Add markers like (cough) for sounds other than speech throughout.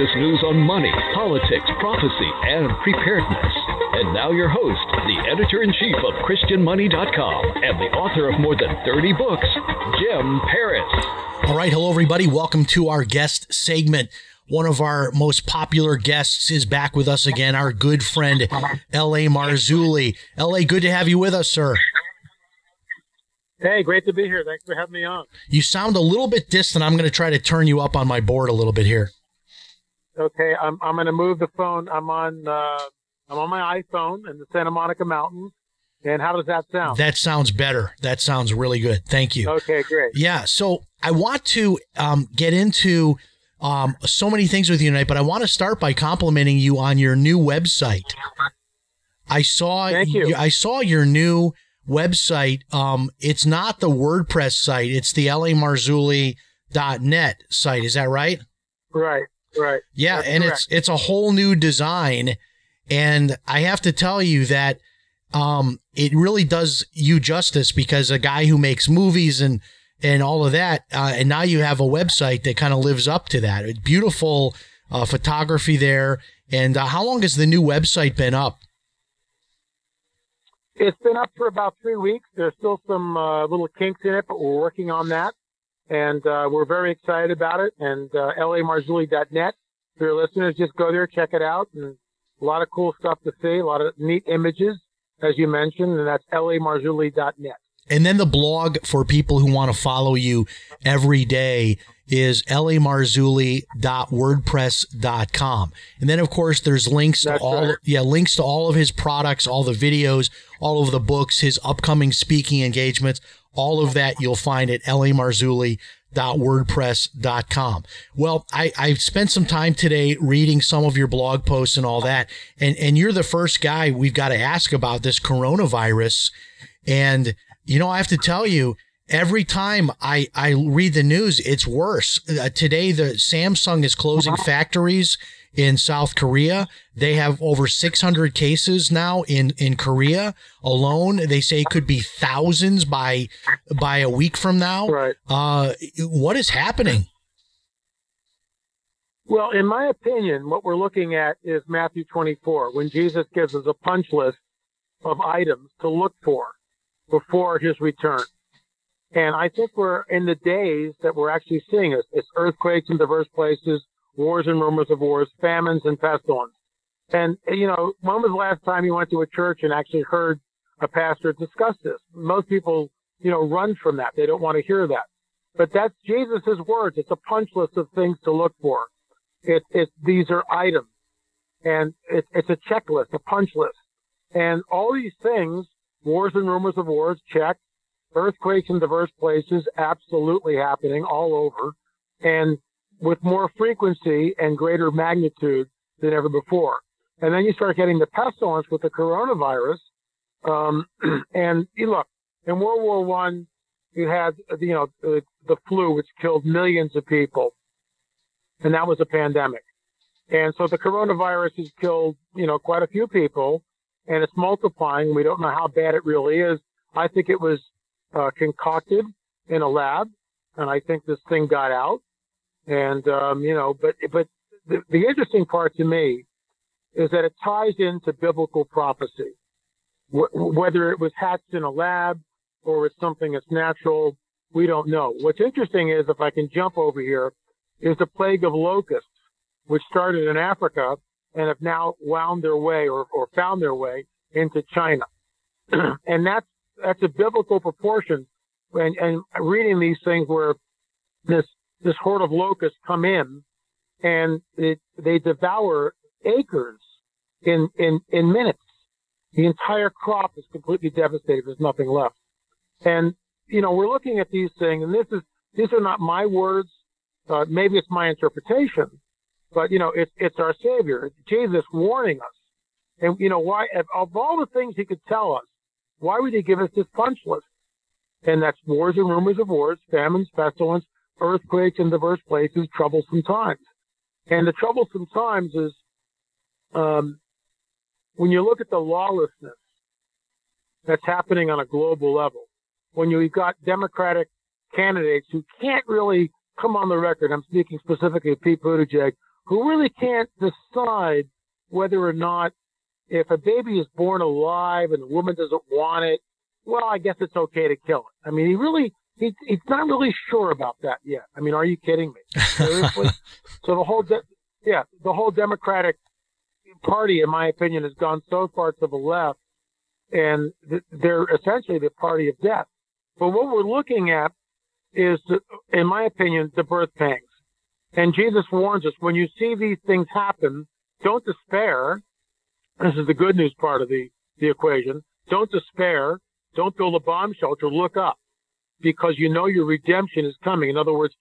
latest news on money, politics, prophecy, and preparedness. And now your host, the editor in chief of ChristianMoney.com and the author of more than 30 books, Jim Paris. All right, hello everybody. Welcome to our guest segment. One of our most popular guests is back with us again, our good friend L.A. Marzulli. L.A., good to have you with us, sir. Hey, great to be here. Thanks for having me on. You sound a little bit distant. I'm going to try to turn you up on my board a little bit here. Okay, I'm I'm going to move the phone. I'm on uh, I'm on my iPhone in the Santa Monica Mountains. And how does that sound? That sounds better. That sounds really good. Thank you. okay, great. Yeah. So I want to um, get into um, so many things with you tonight, but I want to start by complimenting you on your new website. I saw Thank you. I saw your new website. Um, it's not the WordPress site. It's the lamarzulli.net site. Is that right? Right, right. Yeah, That's and correct. it's it's a whole new design, and I have to tell you that um, it really does you justice because a guy who makes movies and and all of that, uh, and now you have a website that kind of lives up to that. It's beautiful uh, photography there. And uh, how long has the new website been up? It's been up for about three weeks. There's still some uh, little kinks in it, but we're working on that, and uh, we're very excited about it. And uh, lamarzulli.net. For your listeners, just go there, check it out, and a lot of cool stuff to see. A lot of neat images, as you mentioned, and that's lamarzulli.net. And then the blog for people who want to follow you every day is lamarzulli.wordpress.com. And then of course there's links to That's all right. yeah, links to all of his products, all the videos, all of the books, his upcoming speaking engagements, all of that you'll find at lamarzulli.wordpress.com. Well, I, I spent some time today reading some of your blog posts and all that. And and you're the first guy we've got to ask about this coronavirus. And you know, I have to tell you, every time I, I read the news, it's worse. Uh, today, the Samsung is closing factories in South Korea. They have over 600 cases now in, in Korea alone. They say it could be thousands by by a week from now. Right. Uh, what is happening? Well, in my opinion, what we're looking at is Matthew 24, when Jesus gives us a punch list of items to look for before his return. And I think we're in the days that we're actually seeing it. It's earthquakes in diverse places, wars and rumors of wars, famines and pestilence. And, you know, when was the last time you went to a church and actually heard a pastor discuss this? Most people, you know, run from that. They don't want to hear that. But that's Jesus' words. It's a punch list of things to look for. It, it, these are items and it, it's a checklist, a punch list. And all these things, wars and rumors of wars, check. Earthquakes in diverse places, absolutely happening all over. And with more frequency and greater magnitude than ever before. And then you start getting the pestilence with the coronavirus. Um, (clears throat) and you look, in World War One, you had, you know, the, the flu, which killed millions of people. And that was a pandemic. And so the coronavirus has killed, you know, quite a few people and it's multiplying. We don't know how bad it really is. I think it was uh, concocted in a lab and I think this thing got out. And, um, you know, but, but the, the interesting part to me is that it ties into biblical prophecy. Wh- whether it was hatched in a lab or it's something that's natural, we don't know. What's interesting is, if I can jump over here, is the plague of locusts, which started in Africa and have now wound their way or, or found their way into China. (clears throat) and that's, that's a biblical proportion. And, and reading these things where this, this horde of locusts come in and it, they devour acres in, in, in minutes. the entire crop is completely devastated. There's nothing left. And, you know, we're looking at these things, and this is, these are not my words. Uh, maybe it's my interpretation, but, you know, it's, it's our Savior. Jesus warning us. And, you know, why, of all the things he could tell us, why would he give us this punch list? And that's wars and rumors of wars, famines, pestilence, earthquakes in diverse places, troublesome times. And the troublesome times is um, when you look at the lawlessness that's happening on a global level, when you've got Democratic candidates who can't really come on the record, I'm speaking specifically of Pete Buttigieg, who really can't decide whether or not if a baby is born alive and the woman doesn't want it, well, I guess it's okay to kill it. I mean, he really, he, he's not really sure about that yet. I mean, are you kidding me? Seriously? (laughs) so the whole, de- yeah, the whole Democratic party, in my opinion, has gone so far to the left, and th- they're essentially the party of death. But what we're looking at is, the, in my opinion, the birth pangs. And Jesus warns us when you see these things happen, don't despair. This is the good news part of the, the equation. Don't despair. Don't build a bomb shelter. Look up because you know your redemption is coming. In other words,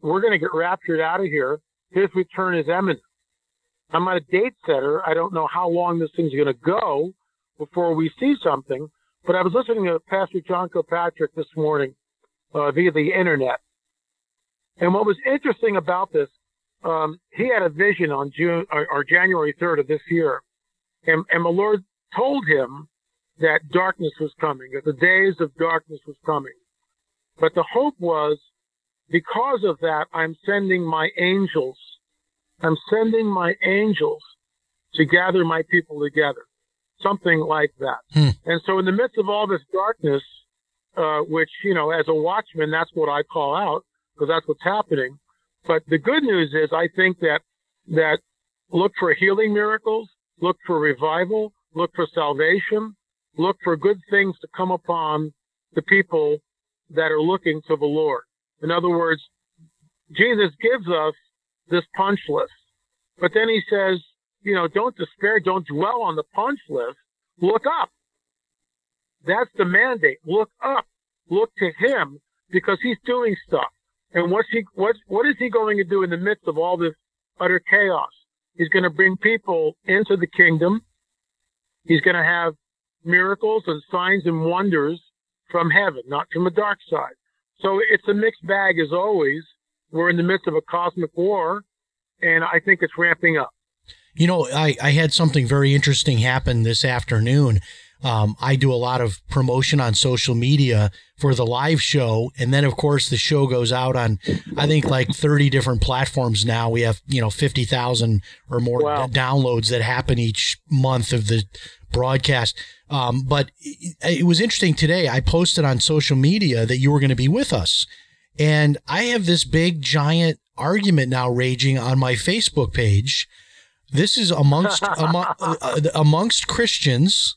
we're going to get raptured out of here. His return is imminent. I'm not a date setter. I don't know how long this thing's going to go before we see something. But I was listening to Pastor John Kilpatrick this morning uh, via the internet. And what was interesting about this, um, he had a vision on June or, or January 3rd of this year. And, and the Lord told him that darkness was coming, that the days of darkness was coming. But the hope was because of that, I'm sending my angels. I'm sending my angels to gather my people together. Something like that. Hmm. And so in the midst of all this darkness, uh, which, you know, as a watchman, that's what I call out because that's what's happening. But the good news is I think that, that look for healing miracles, look for revival, look for salvation, look for good things to come upon the people that are looking to the Lord. In other words, Jesus gives us this punch list, but then he says, you know, don't despair, don't dwell on the punch list. Look up. That's the mandate. Look up. Look to him because he's doing stuff. And what's he, what's, what is he going to do in the midst of all this utter chaos? He's going to bring people into the kingdom. He's going to have miracles and signs and wonders from heaven, not from the dark side. So it's a mixed bag as always. We're in the midst of a cosmic war, and I think it's ramping up. You know, I, I had something very interesting happen this afternoon. Um, I do a lot of promotion on social media for the live show. And then, of course, the show goes out on, I think, like 30 different platforms now. We have, you know, 50,000 or more Wow. downloads that happen each month of the broadcast. Um, but it, it was interesting today. I posted on social media that you were going to be with us. And I have this big, giant argument now raging on my Facebook page. This is amongst (laughs) among, uh, amongst Christians,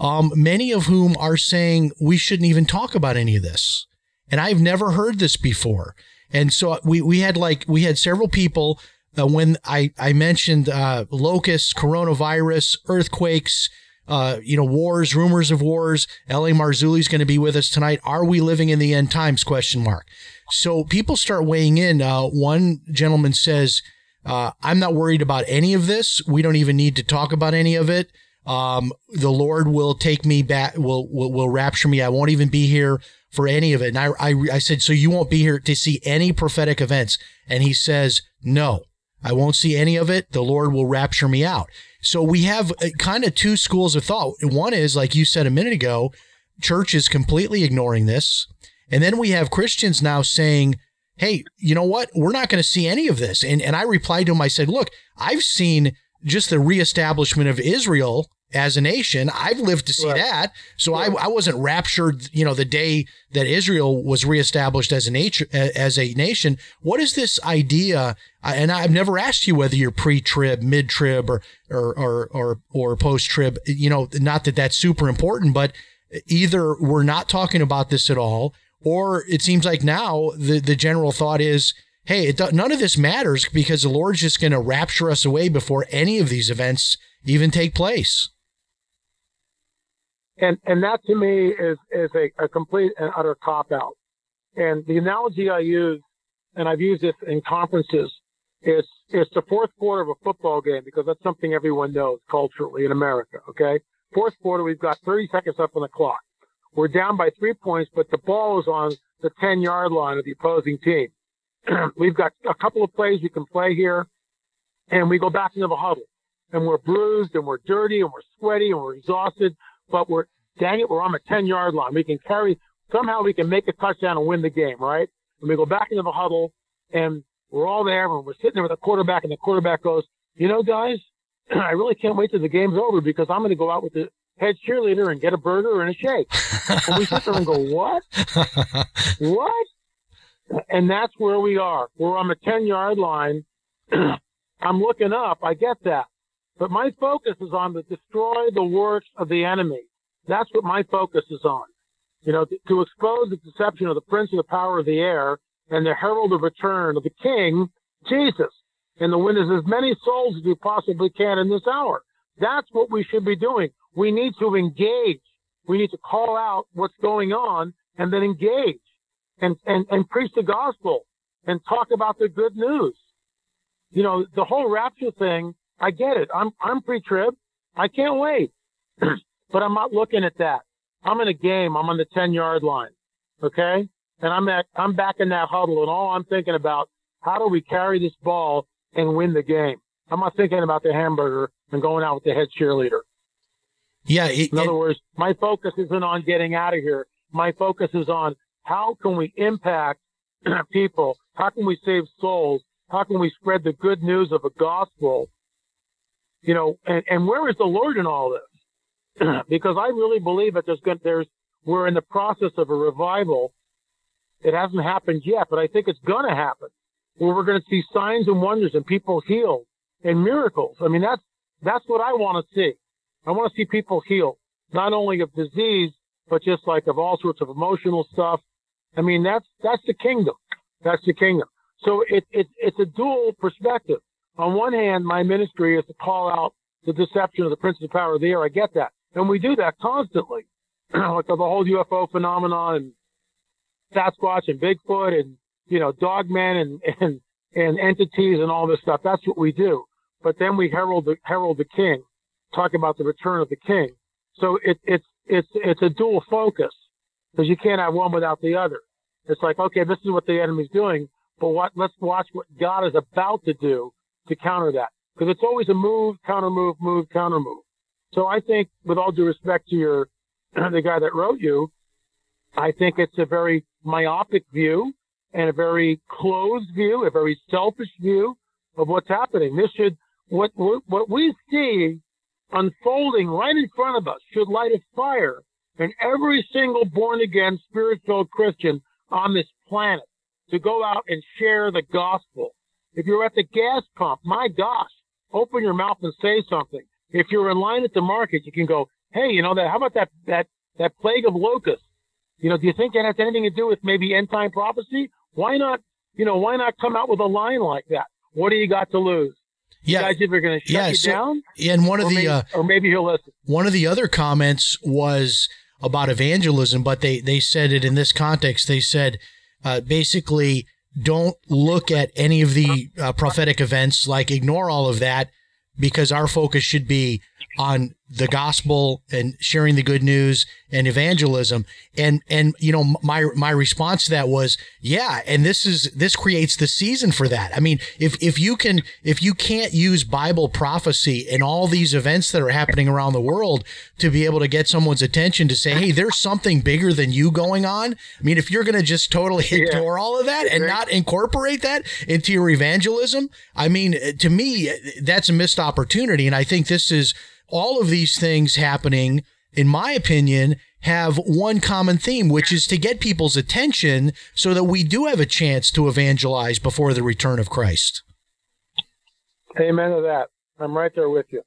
um, many of whom are saying we shouldn't even talk about any of this. And I've never heard this before. And so we, we had like, we had several people uh, when I, I mentioned uh, locusts, coronavirus, earthquakes, uh, you know, wars, rumors of wars. L.A. Marzulli Marzulli's going to be with us tonight. Are we living in the end times? Question mark. So people start weighing in. Uh, one gentleman says, uh, I'm not worried about any of this. We don't even need to talk about any of it. Um, the Lord will take me back, will, will, will rapture me. I won't even be here for any of it. And I, I, I said, so you won't be here to see any prophetic events. And he says, no, I won't see any of it. The Lord will rapture me out. So we have uh, kind of two schools of thought. One is, like you said a minute ago, church is completely ignoring this. And then we have Christians now saying, hey, you know what? We're not going to see any of this. And, and I replied to him, I said, look, I've seen just the reestablishment of Israel as a nation. I've lived to see Right. that. So I, I wasn't raptured, you know, the day that Israel was reestablished as a nature, as a nation. What is this idea? And I've never asked you whether you're pre-trib, mid-trib, or or or or, or post-trib. You know, not that that's super important, but either we're not talking about this at all, or it seems like now the the general thought is. Hey, it, none of this matters because the Lord's just going to rapture us away before any of these events even take place. And and that to me is is a, a complete and utter cop out. And the analogy I use, and I've used this in conferences, is it's the fourth quarter of a football game because that's something everyone knows culturally in America. Okay, fourth quarter, we've got 30 seconds up on the clock. We're down by three points, but the ball is on the 10 yard line of the opposing team. (clears throat) we've got a couple of plays we can play here, and we go back into the huddle, and we're bruised and we're dirty and we're sweaty and we're exhausted, but we're dang it, we're on the 10 yard line. We can carry somehow we can make a touchdown and win the game, right? And we go back into the huddle, and we're all there, and we're sitting there with the quarterback, and the quarterback goes, "You know, guys, (clears throat) I really can't wait till the game's over because I'm going to go out with the head cheerleader and get a burger and a shake." and we sit there and go, "What? (laughs) what?" And that's where we are. We're on the 10 yard line. (clears throat) I'm looking up. I get that. But my focus is on to destroy the works of the enemy. That's what my focus is on. You know, to, to expose the deception of the prince of the power of the air and the herald of return of the king, Jesus, and to win as many souls as we possibly can in this hour. That's what we should be doing. We need to engage. We need to call out what's going on and then engage and, and, and preach the gospel and talk about the good news. You know, the whole rapture thing, I get it. I'm, I'm pre-trib. I can't wait. (clears throat) but I'm not looking at that. I'm in a game. I'm on the 10 yard line. Okay. And I'm at, I'm back in that huddle and all I'm thinking about, how do we carry this ball and win the game? I'm not thinking about the hamburger and going out with the head cheerleader. Yeah. It, In other it- words, my focus isn't on getting out of here. My focus is on how can we impact (clears throat) people? How can we save souls? How can we spread the good news of the gospel? You know, and, and where is the Lord in all this? (clears throat) because I really believe that there's going there's we're in the process of a revival. It hasn't happened yet, but I think it's going to happen. Where we're going to see signs and wonders and people healed and miracles. I mean, that's that's what I want to see. I want to see people healed, not only of disease, but just like of all sorts of emotional stuff. I mean, that's that's the kingdom. That's the kingdom. So it, it it's a dual perspective. On one hand, my ministry is to call out the deception of the prince of power of the air. I get that, and we do that constantly, (clears throat) like the whole UFO phenomenon and Sasquatch and Bigfoot and you know dogmen and and and entities and all this stuff. That's what we do. But then we herald the herald the king, talk about the return of the king. So it, it's it's it's a dual focus because you can't have one without the other. It's like okay, this is what the enemy's doing, but what? Let's watch what God is about to do to counter that because it's always a move, counter move, move, counter move. So I think, with all due respect to your (clears throat) the guy that wrote you, I think it's a very myopic view and a very closed view, a very selfish view of what's happening. This should what what we see unfolding right in front of us should light a fire in every single born again spiritual Christian on this planet to go out and share the gospel. If you're at the gas pump, my gosh, open your mouth and say something. If you're in line at the market, you can go, hey, you know that? How about that that that plague of locusts? You know, do you think that has anything to do with maybe end time prophecy? Why not? You know, why not come out with a line like that? What do you got to lose? yeah. You guys either going to shut yeah, you so- down, and one of the maybe, uh, or maybe he'll listen. one of the other comments was about evangelism, but they they said it in this context. They said uh, basically don't look at any of the uh, prophetic events, like ignore all of that, because our focus should be on the gospel and sharing the good news and evangelism. And and you know my my response to that was yeah, and this is this creates the season for that. I mean, if if you can if you can't use Bible prophecy and all these events that are happening around the world to be able to get someone's attention to say, hey, there's something bigger than you going on. I mean, if you're going to just totally ignore all of that and not incorporate that into your evangelism, I mean, to me, that's a missed opportunity. And I think this is all of these things happening, in my opinion, have one common theme, which is to get people's attention so that we do have a chance to evangelize before the return of Christ. Amen to that. I'm right there with you.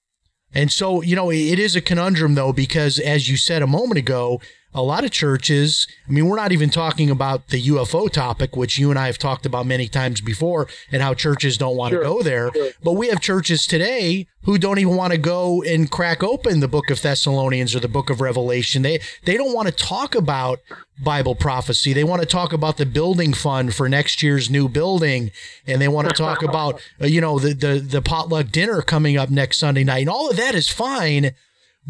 And so, you know, it is a conundrum though, because as you said a moment ago, a lot of churches, I mean, we're not even talking about the UFO topic, which you and I have talked about many times before, and how churches don't want Sure, to go there. sure. But we have churches today who don't even want to go and crack open the book of Thessalonians or the book of Revelation. They they don't want to talk about Bible prophecy. They want to talk about the building fund for next year's new building, and they want to talk about (laughs) uh, you know the, the the potluck dinner coming up next Sunday night, and all of that is fine.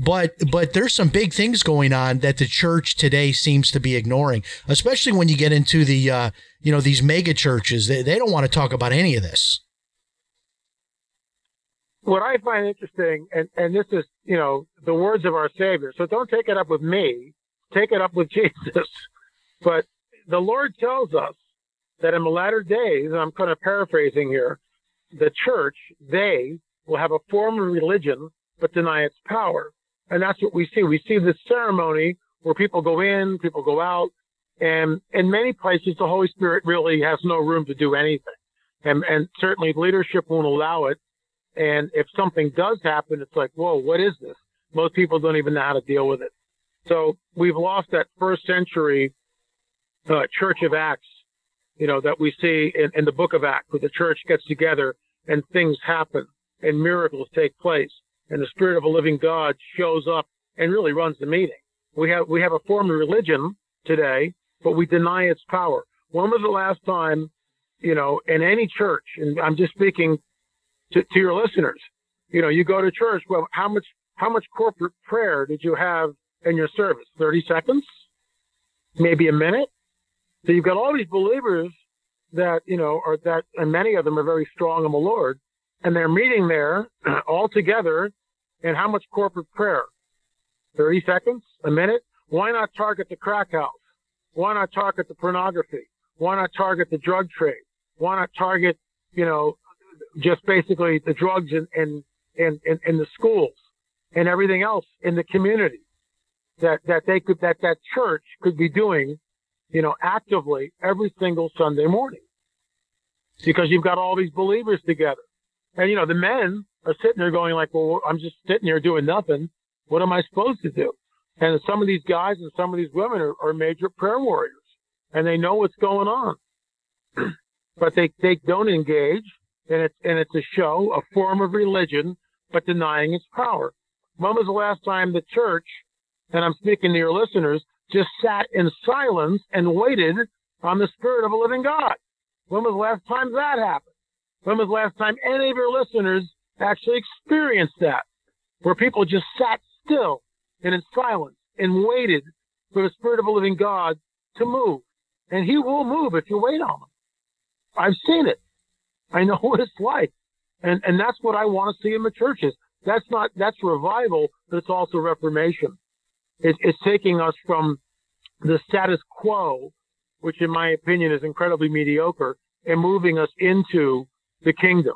But but there's some big things going on that the church today seems to be ignoring, especially when you get into the uh, you know these mega churches. They, they don't want to talk about any of this. what I find interesting, and, and this is, you know, the words of our Savior. So don't take it up with me, take it up with (laughs) Jesus. But the Lord tells us that in the latter days, and I'm kind of paraphrasing here, the church, they will have a form of religion, but deny its power. And that's what we see. We see this ceremony where people go in, people go out, and in many places, the Holy Spirit really has no room to do anything. And, and certainly leadership won't allow it. And if something does happen, it's like, whoa, what is this? Most people don't even know how to deal with it. So we've lost that first century uh, Church of Acts, you know, that we see in, in the book of Acts, where the church gets together and things happen and miracles take place and the Spirit of a living God shows up and really runs the meeting. We have we have a form of religion today, but we deny its power. When was the last time, you know, in any church, and I'm just speaking to, to your listeners, you know, you go to church. Well, how much how much corporate prayer did you have in your service? Thirty seconds, maybe a minute. So you've got all these believers that you know are that, and many of them are very strong in the Lord, and they're meeting there (clears throat) all together. And how much corporate prayer? Thirty seconds, a minute. Why not target the crack house? Why not target the pornography? Why not target the drug trade? Why not target, you know, just basically the drugs and, and, and, and, in the schools and everything else in the community that, that they could, that, that church could be doing, you know, actively every single Sunday morning. Because you've got all these believers together. And, you know, the men are sitting there going like, well, I'm just sitting here doing nothing. What am I supposed to do? And some of these guys and some of these women are, are major prayer warriors and they know what's going on, (clears throat) but they, they don't engage and it's, and it's a show, a form of religion, but denying its power. When was the last time the church, and I'm speaking to your listeners, just sat in silence and waited on the spirit of a living God? When was the last time that happened? When was the last time any of your listeners actually experienced that? Where people just sat still and in silence and waited for the Spirit of a living God to move. And He will move if you wait on Him. I've seen it. I know (laughs) what it's like. And, and that's what I want to see in the churches. That's not, that's revival, but it's also reformation. It, it's taking us from the status quo, which in my opinion is incredibly mediocre, and moving us into the kingdom,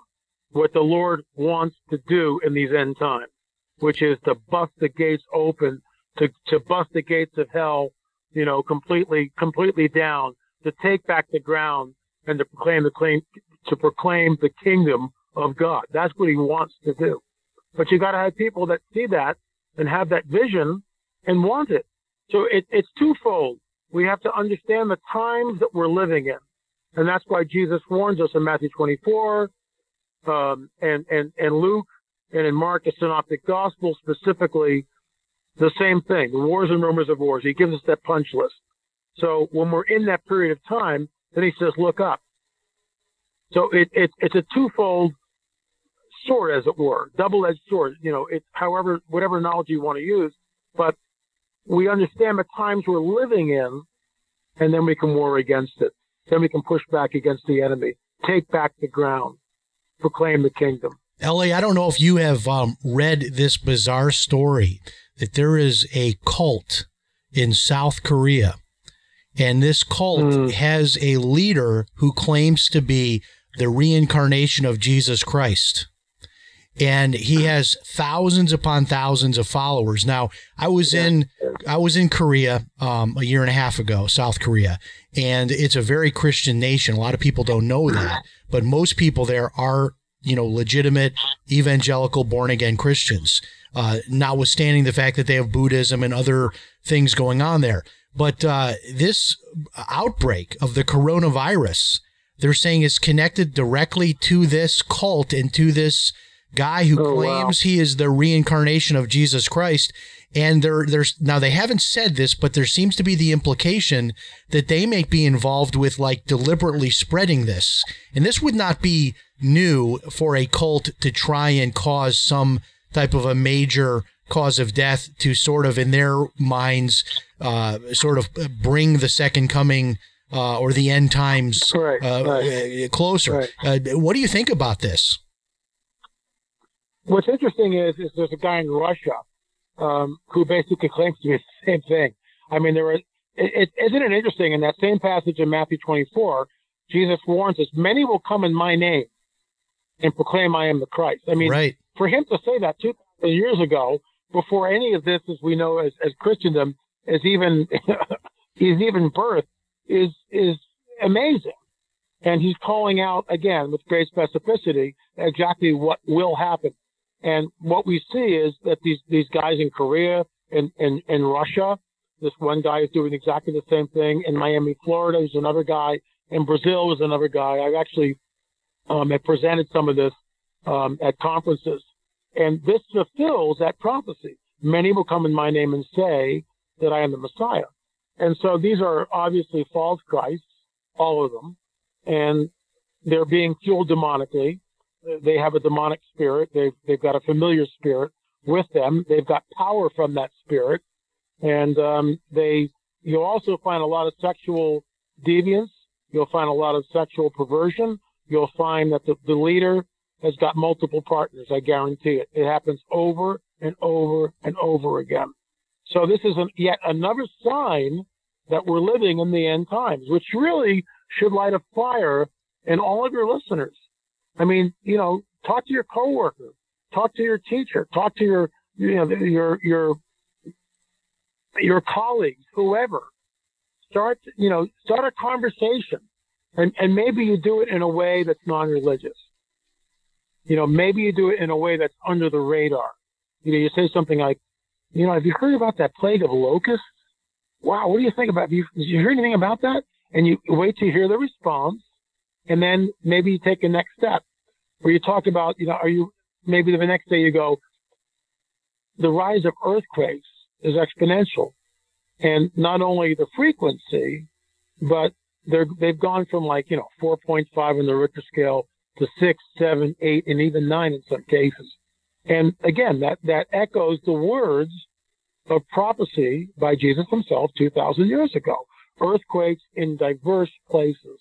what the Lord wants to do in these end times, which is to bust the gates open, to, to bust the gates of hell, you know, completely, completely down, to take back the ground and to proclaim the claim, to proclaim the kingdom of God. That's what he wants to do. But you gotta have people that see that and have that vision and want it. So it, it's twofold. We have to understand the times that we're living in. And that's why Jesus warns us in Matthew 24, um, and, and, and Luke, and in Mark, the Synoptic Gospel specifically, the same thing, the wars and rumors of wars. He gives us that punch list. So when we're in that period of time, then he says, look up. So it, it, it's a twofold sword, as it were, double-edged sword. You know, it's however, whatever knowledge you want to use, but we understand the times we're living in, and then we can war against it. Then we can push back against the enemy, take back the ground, proclaim the kingdom. L.A., I don't know if you have um, read this bizarre story that there is a cult in South Korea, and this cult Mm. has a leader who claims to be the reincarnation of Jesus Christ. And he has thousands upon thousands of followers. Now, I was in I was in Korea um, a year and a half ago, South Korea, and it's a very Christian nation. A lot of people don't know that, but most people there are you know legitimate evangelical born again Christians. uh, notwithstanding the fact that they have Buddhism and other things going on there. But uh, this outbreak of the coronavirus, they're saying is connected directly to this cult and to this guy who Oh, wow. claims he is the reincarnation of Jesus Christ. And there, there's now they haven't said this, but there seems to be the implication that they may be involved with like deliberately spreading this. And this would not be new for a cult to try and cause some type of a major cause of death to sort of in their minds uh, sort of bring the second coming uh, or the end times Right, uh, right. closer. Right. Uh, what do you think about this? What's interesting is, is there's a guy in Russia um, who basically claims to be the same thing. I mean, there were. It, it, isn't it interesting in that same passage in Matthew 24, Jesus warns us, "Many will come in my name and proclaim I am the Christ." I mean, right. for him to say that two thousand years ago, before any of this, as we know as, as Christendom, is even (laughs) is even birth, is is amazing. And he's calling out again with great specificity exactly what will happen. And what we see is that these these guys in Korea and and, and Russia, this one guy is doing exactly the same thing. In Miami, Florida, there's another guy. In Brazil, was another guy. I've actually um, have presented some of this um, at conferences. And this fulfills that prophecy. Many will come in my name and say that I am the Messiah. And so these are obviously false Christs, all of them, and they're being fueled demonically. They have a demonic spirit. They've, they've got a familiar spirit with them. They've got power from that spirit. And um, they, you'll also find a lot of sexual deviance. You'll find a lot of sexual perversion. You'll find that the, the leader has got multiple partners. I guarantee it. It happens over and over and over again. So this is an, yet another sign that we're living in the end times, which really should light a fire in all of your listeners. I mean, you know, talk to your coworker, talk to your teacher, talk to your, you know, your your your colleagues, whoever. Start, you know, start a conversation, and and maybe you do it in a way that's non-religious. You know, maybe you do it in a way that's under the radar. You know, you say something like, you know, have you heard about that plague of locusts? Wow, what do you think about? Have you, did you hear anything about that? And you wait to hear the response, and then maybe you take a next step, where you talk about, you know, are you maybe the next day you go, the rise of earthquakes is exponential, and not only the frequency, but they're they've gone from like you know 4.5 on the Richter scale to six, seven, eight, and even nine in some cases. And again, that, that echoes the words of prophecy by Jesus himself 2,000 years ago. Earthquakes in diverse places,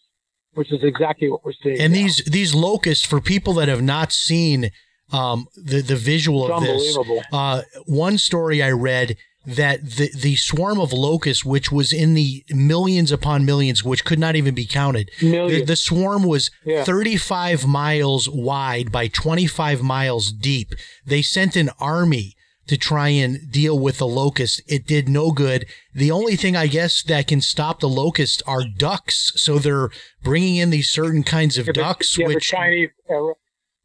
which is exactly what we're seeing. And now. these these locusts, for people that have not seen um, the the visual It's of this, uh, one story I read that the the swarm of locusts, which was in the millions upon millions, which could not even be counted, the, Millions. the swarm was Yeah. 35 miles wide by 25 miles deep. They sent an army to try and deal with the locust. It did no good. The only thing I guess that can stop the locust are ducks. So they're bringing in these certain kinds of Yeah, ducks, yeah, which the Chinese uh,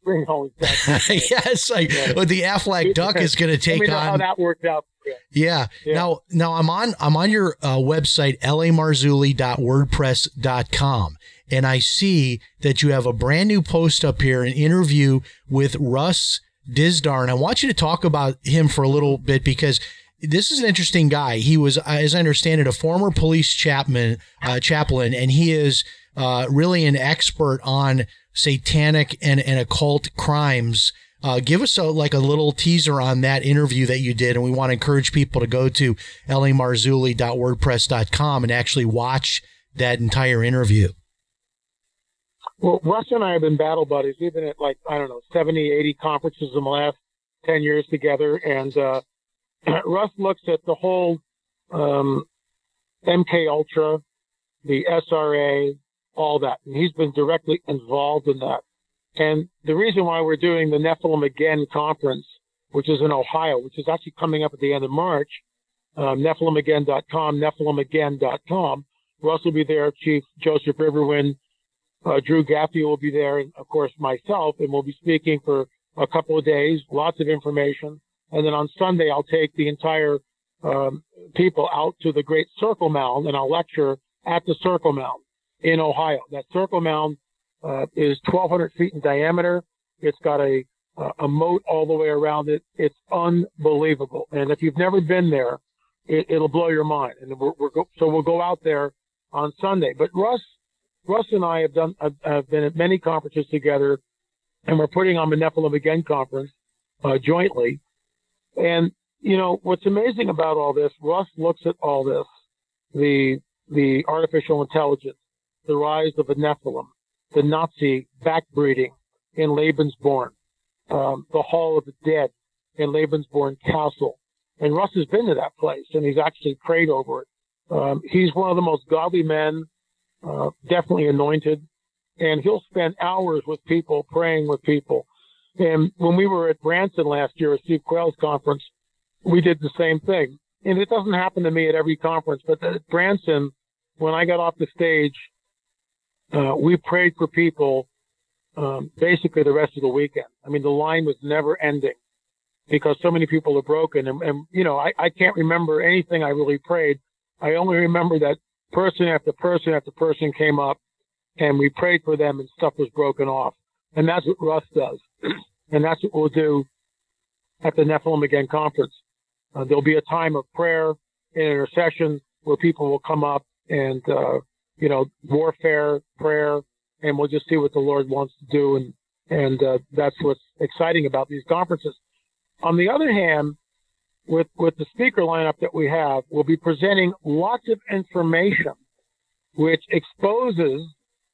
bring home. (laughs) yes, like well, the Aflac duck is going to Let take me know how that worked out. Yeah. Yeah. Yeah. Now, now I'm on I'm on your uh, website lamarzulli.wordpress.com and I see that you have a brand new post up here, an interview with Russ Dizdar, and I want you to talk about him for a little bit because this is an interesting guy. He was, uh, as I understand it, a former police chapman, uh, chaplain, and he is uh, really an expert on satanic and, and occult crimes. Uh, give us a like a little teaser on that interview that you did, and we want to encourage people to go to lamarzulli.wordpress.com and actually watch that entire interview. Well, Russ and I have been battle buddies. We've been at like, I don't know, 70, 80 conferences in the last 10 years together. And uh, (clears throat) Russ looks at the whole um, MK Ultra, the SRA, all that. And he's been directly involved in that. And the reason why we're doing the Nephilim Again conference, which is in Ohio, which is actually coming up at the end of March, um, NephilimAgain.com, NephilimAgain.com. Russ will be there, Chief Joseph Riverwind, uh, Drew Gaffey will be there, and of course myself, and we'll be speaking for a couple of days. Lots of information, and then on Sunday I'll take the entire um, people out to the Great Circle Mound, and I'll lecture at the Circle Mound in Ohio. That Circle Mound uh, is 1,200 feet in diameter. It's got a a moat all the way around it. It's unbelievable. And if you've never been there, it, will blow your mind. And we're, we're go, so we'll go out there on Sunday. But Russ, Russ and I have done have, have been at many conferences together, and we're putting on the Nephilim Again conference uh, jointly. And you know what's amazing about all this? Russ looks at all this, the the artificial intelligence, the rise of the Nephilim, the Nazi backbreeding in Lebensborn, um, the Hall of the Dead in Lebensborn Castle. And Russ has been to that place and he's actually prayed over it. Um, he's one of the most godly men, uh, definitely anointed, and he'll spend hours with people, praying with people. And when we were at Branson last year at Steve Quayle's conference, we did the same thing. And it doesn't happen to me at every conference, but at Branson, when I got off the stage, uh, we prayed for people um, basically the rest of the weekend. I mean, the line was never ending because so many people are broken. And, and you know, I, I can't remember anything I really prayed. I only remember that person after person after person came up and we prayed for them and stuff was broken off. And that's what Russ does. (clears throat) and that's what we'll do at the Nephilim Again conference. Uh, there'll be a time of prayer and intercession where people will come up and, uh, you know, warfare, prayer, and we'll just see what the Lord wants to do. And, and uh, that's what's exciting about these conferences. On the other hand, with, with the speaker lineup that we have, we'll be presenting lots of information which exposes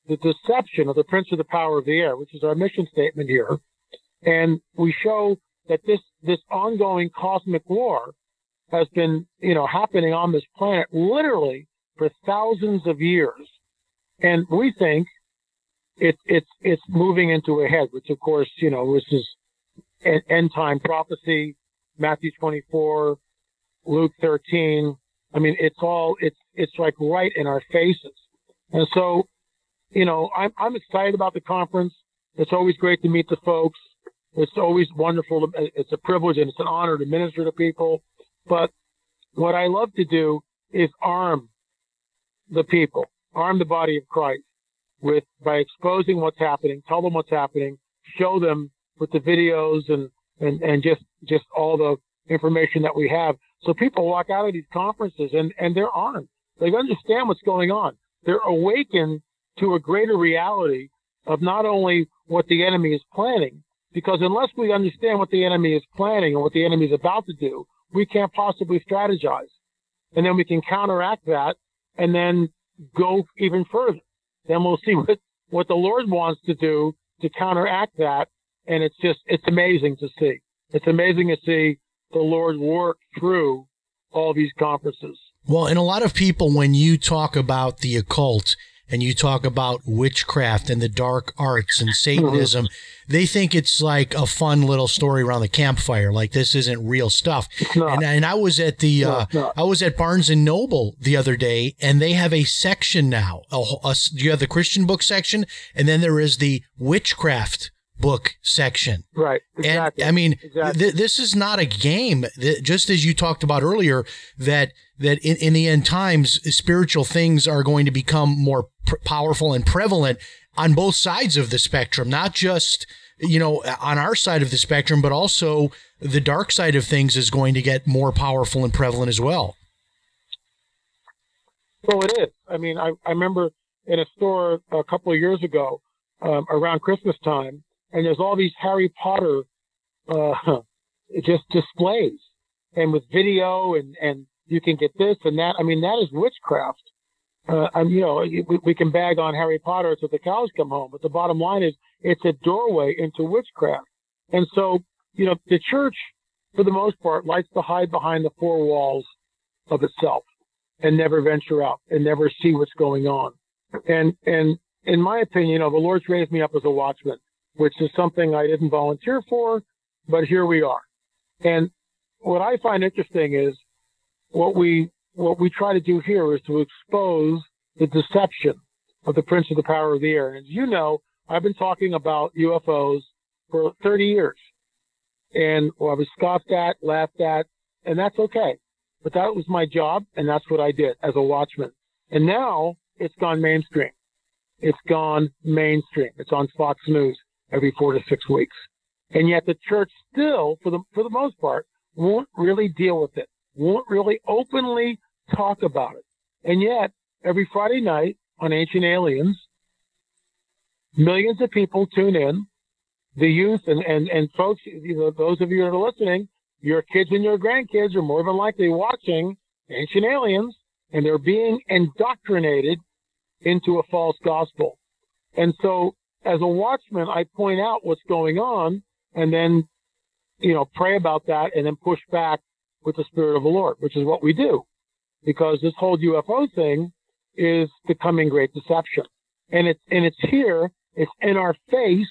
the deception of the prince of the power of the air, which is our mission statement here. And we show that this, this ongoing cosmic war has been, you know, happening on this planet literally for thousands of years. And we think it, it's it's moving into a head, which of course you know this is an end time prophecy, Matthew 24, Luke 13. I mean, it's all it's it's like right in our faces, and so you know I'm I'm excited about the conference. It's always great to meet the folks. It's always wonderful. To, it's a privilege and it's an honor to minister to people. But what I love to do is arm the people, arm the body of Christ with by exposing what's happening, tell them what's happening, show them with the videos and, and, and just, just all the information that we have. So people walk out of these conferences and, and they're armed. They understand what's going on. They're awakened to a greater reality of not only what the enemy is planning, because unless we understand what the enemy is planning and what the enemy is about to do, we can't possibly strategize. And then we can counteract that and then go even further then we'll see (laughs) what, what the Lord wants to do to counteract that. And it's just, it's amazing to see. It's amazing to see the Lord work through all these conferences. Well, and a lot of people, when you talk about the occult, and you talk about witchcraft and the dark arts and Satanism, mm-hmm. they think it's like a fun little story around the campfire. Like this isn't real stuff. And, and I was at the uh, I was at Barnes and Noble the other day, and they have a section now. A, a, you have the Christian book section, and then there is the witchcraft book section. Right. Exactly. And I mean, exactly. th- this is not a game. Just as you talked about earlier, that that in, in the end times, spiritual things are going to become more pr- powerful and prevalent on both sides of the spectrum, not just you know on our side of the spectrum, but also the dark side of things is going to get more powerful and prevalent as well. Well, it is. I mean, I, I remember in a store a couple of years ago, um, around Christmas time, and there's all these Harry Potter uh, (laughs) just displays, and with video, and and you can get this and that. I mean, that is witchcraft. Uh, and you know, we, we can bag on Harry Potter until the cows come home, but the bottom line is it's a doorway into witchcraft. And so, you know, the church, for the most part, likes to hide behind the four walls of itself and never venture out and never see what's going on. And and in my opinion, you know, the Lord's raised me up as a watchman which is something I didn't volunteer for, but here we are. And what I find interesting is what we what we try to do here is to expose the deception of the prince of the power of the air. And as you know, I've been talking about UFOs for 30 years. and well, I was scoffed at, laughed at, and that's okay. But that was my job, and that's what I did as a watchman. And now it's gone mainstream. It's gone mainstream. It's on Fox News every four to six weeks. And yet the church still, for the for the most part, won't really deal with it. Won't really openly talk about it. And yet, every Friday night on Ancient Aliens, millions of people tune in. The youth and, and, and folks, you know, those of you that are listening, your kids and your grandkids are more than likely watching Ancient Aliens and they're being indoctrinated into a false gospel. And so as a watchman, I point out what's going on and then, you know, pray about that and then push back with the Spirit of the Lord, which is what we do. Because this whole UFO thing is becoming great deception. And it's, and it's here, it's in our face.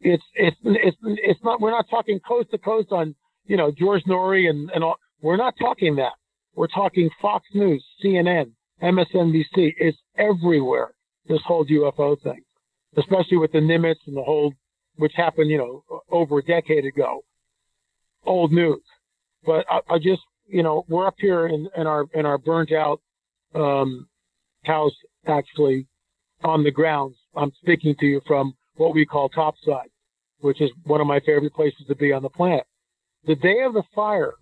It's, it's, it's, it's not, we're not talking coast to coast on, you know, George Noory and, and all. We're not talking that. We're talking Fox News, CNN, MSNBC. It's everywhere, this whole UFO thing, especially with the Nimitz and the whole, which happened, you know, over a decade ago. Old news. But I, I just, you know, we're up here in, in our, in our burnt out, um, house actually on the grounds. I'm speaking to you from what we call topside, which is one of my favorite places to be on the planet. The day of the fire,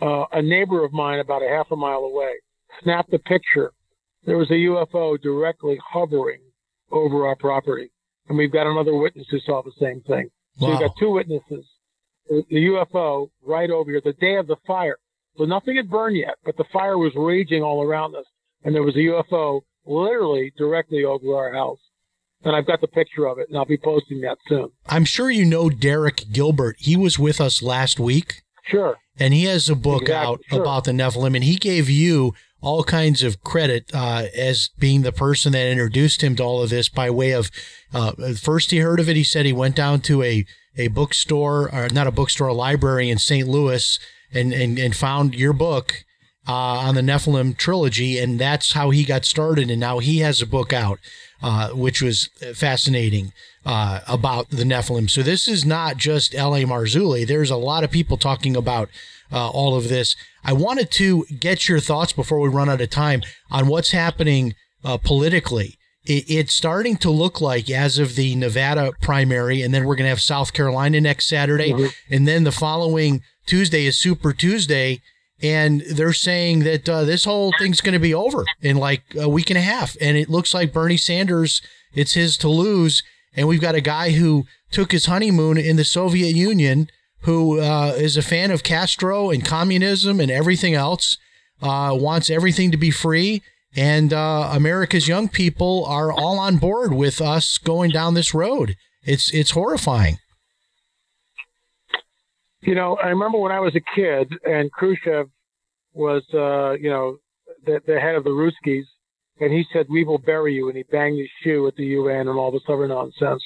uh, a neighbor of mine about a half a mile away snapped a picture. There was a UFO directly hovering over our property. And we've got another witness who saw the same thing. So Wow. we've got two witnesses. The the UFO right over here, the day of the fire. So nothing had burned yet, but the fire was raging all around us. And there was a UFO literally directly over our house. And I've got the picture of it, and I'll be posting that soon. I'm sure you know Derek Gilbert. He was with us last week. Sure. and he has a book Exactly, out sure. about the Nephilim, and he gave you all kinds of credit uh, as being the person that introduced him to all of this by way of uh, first he heard of it. He said he went down to a a bookstore, or not a bookstore, a library in St. Louis, and and, and found your book. Uh, on the Nephilim trilogy, and that's how he got started. And now he has a book out, uh, which was fascinating uh, about the Nephilim. So this is not just L.A. Marzulli. There's a lot of people talking about uh, all of this. I wanted to get your thoughts before we run out of time on what's happening uh, politically. It, it's starting to look like, as of the Nevada primary, and then we're going to have South Carolina next Saturday, and then the following Tuesday is Super Tuesday. And they're saying that uh, this whole thing's going to be over in like a week and a half. And it looks like Bernie Sanders, it's his to lose. And we've got a guy who took his honeymoon in the Soviet Union, who uh, is a fan of Castro and communism and everything else, uh, wants everything to be free. And uh, America's young people are all on board with us going down this road. It's it's horrifying. You know, I remember when I was a kid and Khrushchev was, uh, you know, the, the head of the Ruskies, and he said, "We will bury you," and he banged his shoe at the UN and all this other nonsense.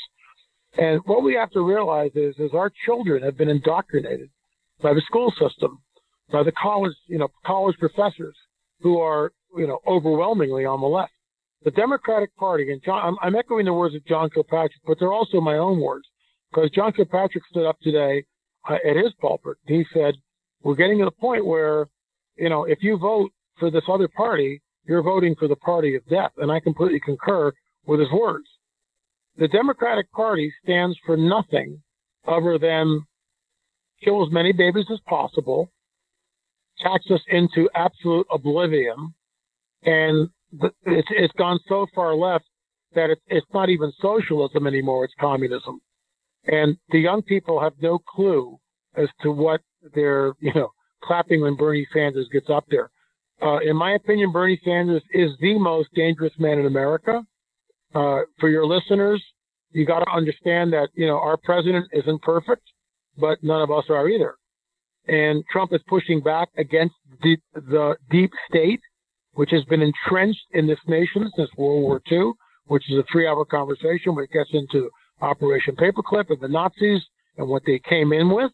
And what we have to realize is, is our children have been indoctrinated by the school system, by the college, you know, college professors who are, you know, overwhelmingly on the left. The Democratic Party, and John, I'm, I'm echoing the words of John Kilpatrick, but they're also my own words, because John Kilpatrick stood up today uh, at his pulpit. He said, "We're getting to the point where, you know, if you vote for this other party, you're voting for the party of death." And I completely concur with his words. The Democratic Party stands for nothing other than kill as many babies as possible, tax us into absolute oblivion, and it's it's gone so far left that it's it's not even socialism anymore; it's communism. And the young people have no clue as to what they're, you know, clapping when Bernie Sanders gets up there. Uh, in my opinion, Bernie Sanders is the most dangerous man in America. Uh, for your listeners, you got to understand that, you know, our president isn't perfect, but none of us are either. And Trump is pushing back against the, the deep state, which has been entrenched in this nation since World War II, which is a three hour conversation where it gets into Operation Paperclip and the Nazis and what they came in with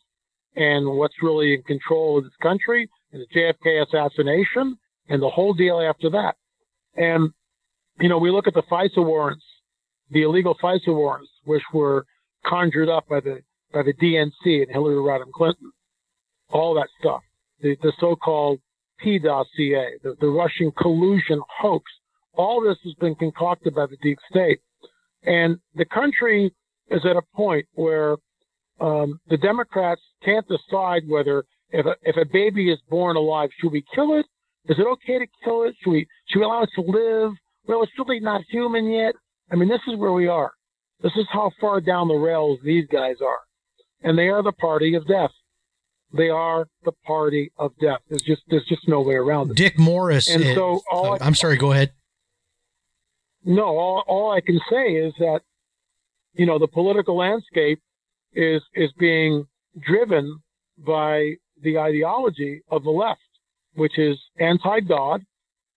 and what's really in control of this country and the JFK assassination and the whole deal after that. And, you know, we look at the FISA warrants, the illegal FISA warrants, which were conjured up by the, by the DNC and Hillary Rodham Clinton. All that stuff. The, the so-called P dossier, the, the Russian collusion hoax. All this has been concocted by the deep state. And the country is at a point where um, the Democrats can't decide whether if a, if a baby is born alive, should we kill it? Is it okay to kill it? Should we should we allow it to live? Well, it's really not human yet. I mean, this is where we are. This is how far down the rails these guys are, and they are the party of death. They are the party of death. There's just there's just no way around it. Dick Morris. And so all I- I'm sorry. Go ahead. No, all, all I can say is that, you know, the political landscape is is being driven by the ideology of the left, which is anti-God,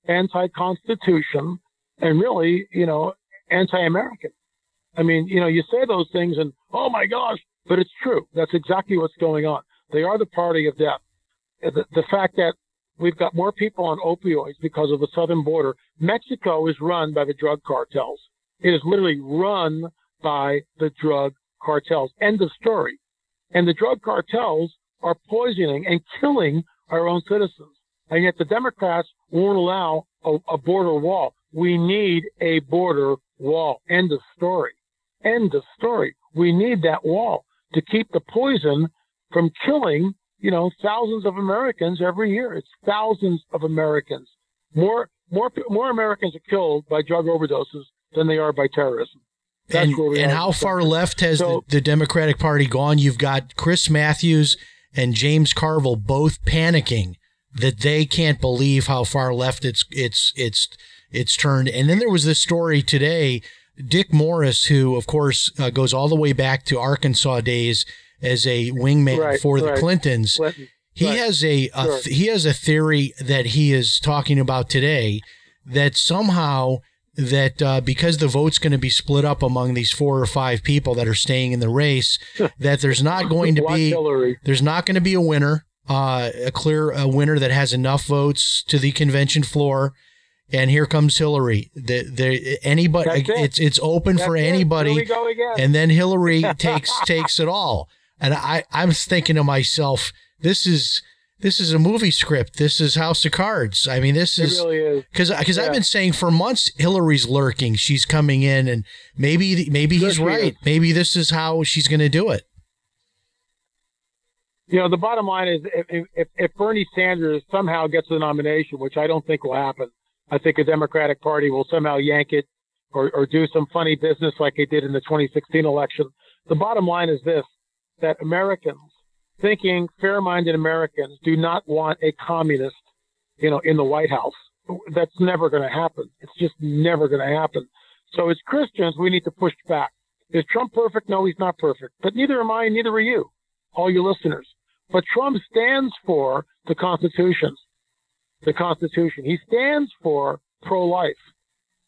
anti-constitution, and really, you know, anti-American. I mean, you know, you say those things and oh my gosh, but it's true. That's exactly what's going on. They are the party of death. The, the fact that we've got more people on opioids because of the southern border. Mexico is run by the drug cartels. It is literally run by the drug cartels. End of story. And the drug cartels are poisoning and killing our own citizens. And yet the Democrats won't allow a, a border wall. We need a border wall. End of story. End of story. We need that wall to keep the poison from killing, you know, thousands of Americans every year. It's thousands of Americans. More, more, more Americans are killed by drug overdoses than they are by terrorism. That's and, where we and how far left has So- the, the Democratic Party gone? You've got Chris Matthews and James Carville both panicking that they can't believe how far left it's it's it's it's turned. And then there was this story today, Dick Morris, who of course uh, goes all the way back to Arkansas days as a wingman Right, for the right. Clintons. Clinton. He Right. has a, a Sure. he has a theory that he is talking about today that somehow that uh, because the vote's going to be split up among these four or five people that are staying in the race, (laughs) that there's not going to be Hillary. there's not going to be a winner, uh, a clear a winner that has enough votes to the convention floor. And here comes Hillary. The, the anybody it. it's it's open That's for it. anybody Here we go again. and then Hillary (laughs) takes takes it all. And I I'm thinking to myself, this is this is a movie script. This is House of Cards. I mean, this is really is. because because I've been saying for months Hillary's lurking. She's coming in, and maybe maybe Sure he's right. is. Maybe this is how she's going to do it. You know, the bottom line is if, if, if Bernie Sanders somehow gets the nomination, which I don't think will happen, I think the Democratic Party will somehow yank it or, or do some funny business like they did in the 2016 election. The bottom line is this, that Americans, thinking fair-minded Americans, do not want a communist, you know, in the White House. That's never going to happen. It's just never going to happen. So as Christians, we need to push back. Is Trump perfect? No, he's not perfect. But neither am I, neither are you, all your listeners. But Trump stands for the Constitution. The Constitution. He stands for pro-life.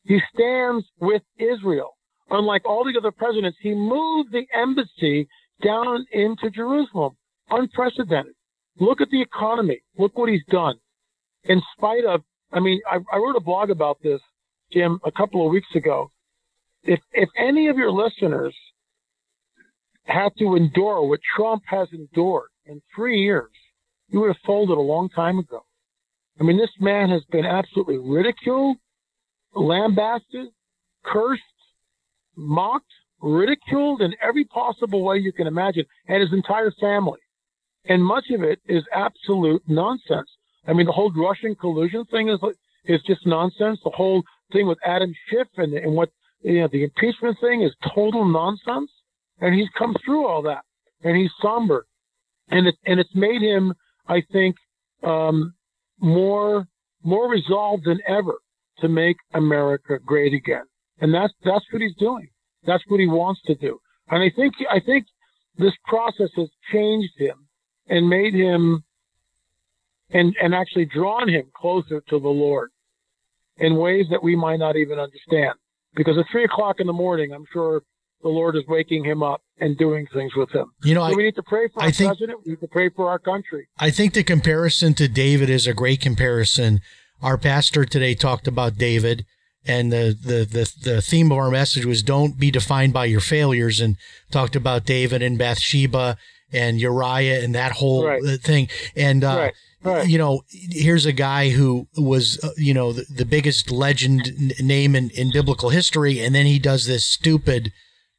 He stands with Israel. Unlike all the other presidents, he moved the embassy down into Jerusalem. Unprecedented. Look at the economy. Look what he's done. In spite of, I mean, I, I wrote a blog about this, Jim, a couple of weeks ago. If, if any of your listeners had to endure what Trump has endured in three years, you would have folded a long time ago. I mean, this man has been absolutely ridiculed, lambasted, cursed, mocked, ridiculed in every possible way you can imagine, and his entire family. And much of it is absolute nonsense. I mean, the whole Russian collusion thing is is just nonsense. The whole thing with Adam Schiff and, and what you know, the impeachment thing is total nonsense. And he's come through all that, and he's somber, and it and it's made him, I think, um, more more resolved than ever to make America great again. And that's that's what he's doing. That's what he wants to do. And I think I think this process has changed him and made him and and actually drawn him closer to the Lord in ways that we might not even understand. Because at three o'clock in the morning, I'm sure the Lord is waking him up and doing things with him. You know, So I, we need to pray for I our think- president. We need to pray for our country. I think the comparison to David is a great comparison. Our pastor today talked about David and the, the the the theme of our message was don't be defined by your failures, and talked about David and Bathsheba and Uriah and that whole Right. thing. And uh, Right, right. you know, here's a guy who was uh, you know the, the biggest legend n- name in, in biblical history, and then he does this stupid,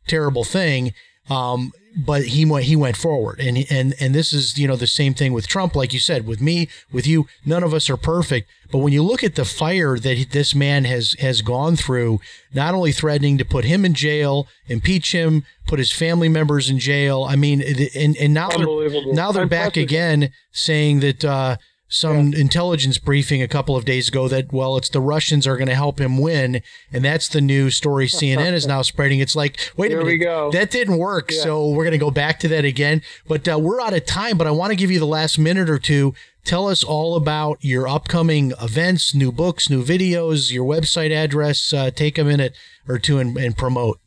terrible thing. Um, but he went he went forward, and and and this is you know the same thing with Trump, like you said, with me, with you. None of us are perfect, but when you look at the fire that this man has has gone through, not only threatening to put him in jail, impeach him, put his family members in jail. I mean, and and now they're, now they're back again saying that uh, some intelligence briefing a couple of days ago that well, it's the Russians are going to help him win, and that's the new story (laughs) CNN is now spreading. It's like, wait a minute, we go. that didn't work, so we're going to go back to that again. But uh, we're out of time. But I want to give you the last minute or two. Tell us all about your upcoming events, new books, new videos, your website address. Uh, take a minute or two and, and promote.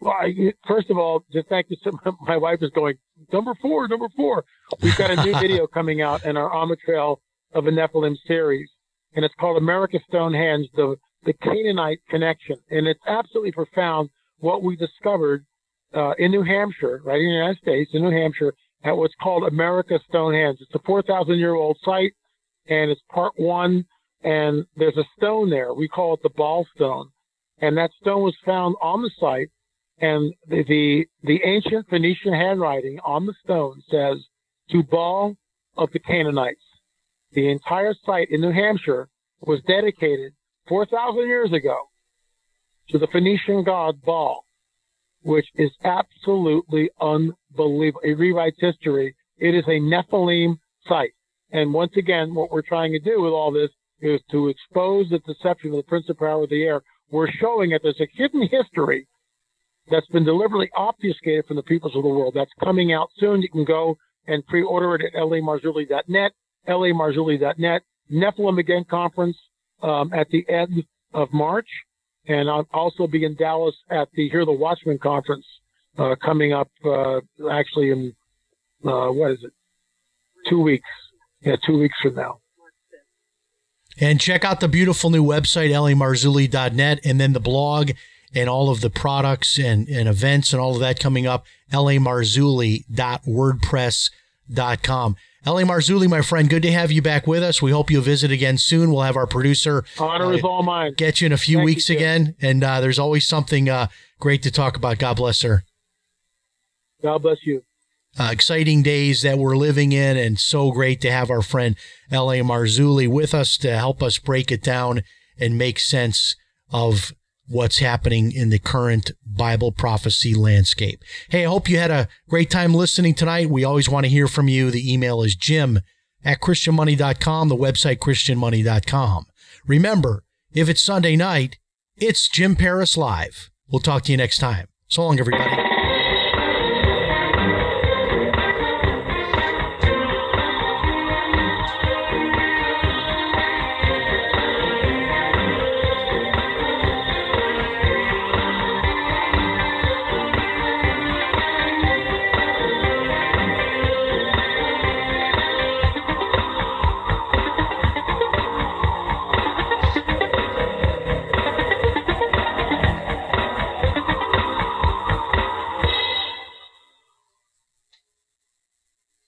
Well, I, first of all, just thank you. So (laughs) my wife is going number four, number four. We've got a new (laughs) video coming out in our Alma Trail of a Nephilim series, and it's called America Stonehenge: the the Canaanite connection, and it's absolutely profound what we discovered uh, in New Hampshire, right in the United States, in New Hampshire, at what's called America Stonehenge. It's a 4,000 year old site, and it's part one. And there's a stone there. We call it the Baal Stone, and that stone was found on the site and the, the the ancient Phoenician handwriting on the stone says to Baal of the Canaanites. The entire site in New Hampshire was dedicated 4,000 years ago to the Phoenician god Baal, which is absolutely unbelievable. It rewrites history. It is a Nephilim site. And once again, what we're trying to do with all this is to expose the deception of the Prince of Power of the Air. We're showing that there's a hidden history that's been deliberately obfuscated from the peoples of the world. That's coming out soon. You can go and pre-order it at lamarzulli.net, lamarzulli.net. Nephilim Again conference um, at the end of March, and I'll also be in Dallas at the Hear the Watchman conference uh, coming up uh, actually in uh, what is it? Two weeks. Yeah, two weeks from now. And check out the beautiful new website, lamarzulli.net, and then the blog and all of the products and, and events and all of that coming up, lamarzulli.wordpress.com. L.A. Marzulli, my friend, good to have you back with us. We hope you'll visit again soon. We'll have our producer Honor uh, is all mine. get you in a few Thank weeks again. And uh, there's always something uh, great to talk about. God bless her. God bless you. uh, exciting days that we're living in, and so great to have our friend L.A. Marzulli with us to help us break it down and make sense of what's happening in the current Bible prophecy landscape. Hey, I hope you had a great time listening tonight. We always want to hear from you. The email is jim at christianmoney.com, the website christianmoney.com. Remember, if it's Sunday night, it's Jim Paris Live. We'll talk to you next time. So long, everybody.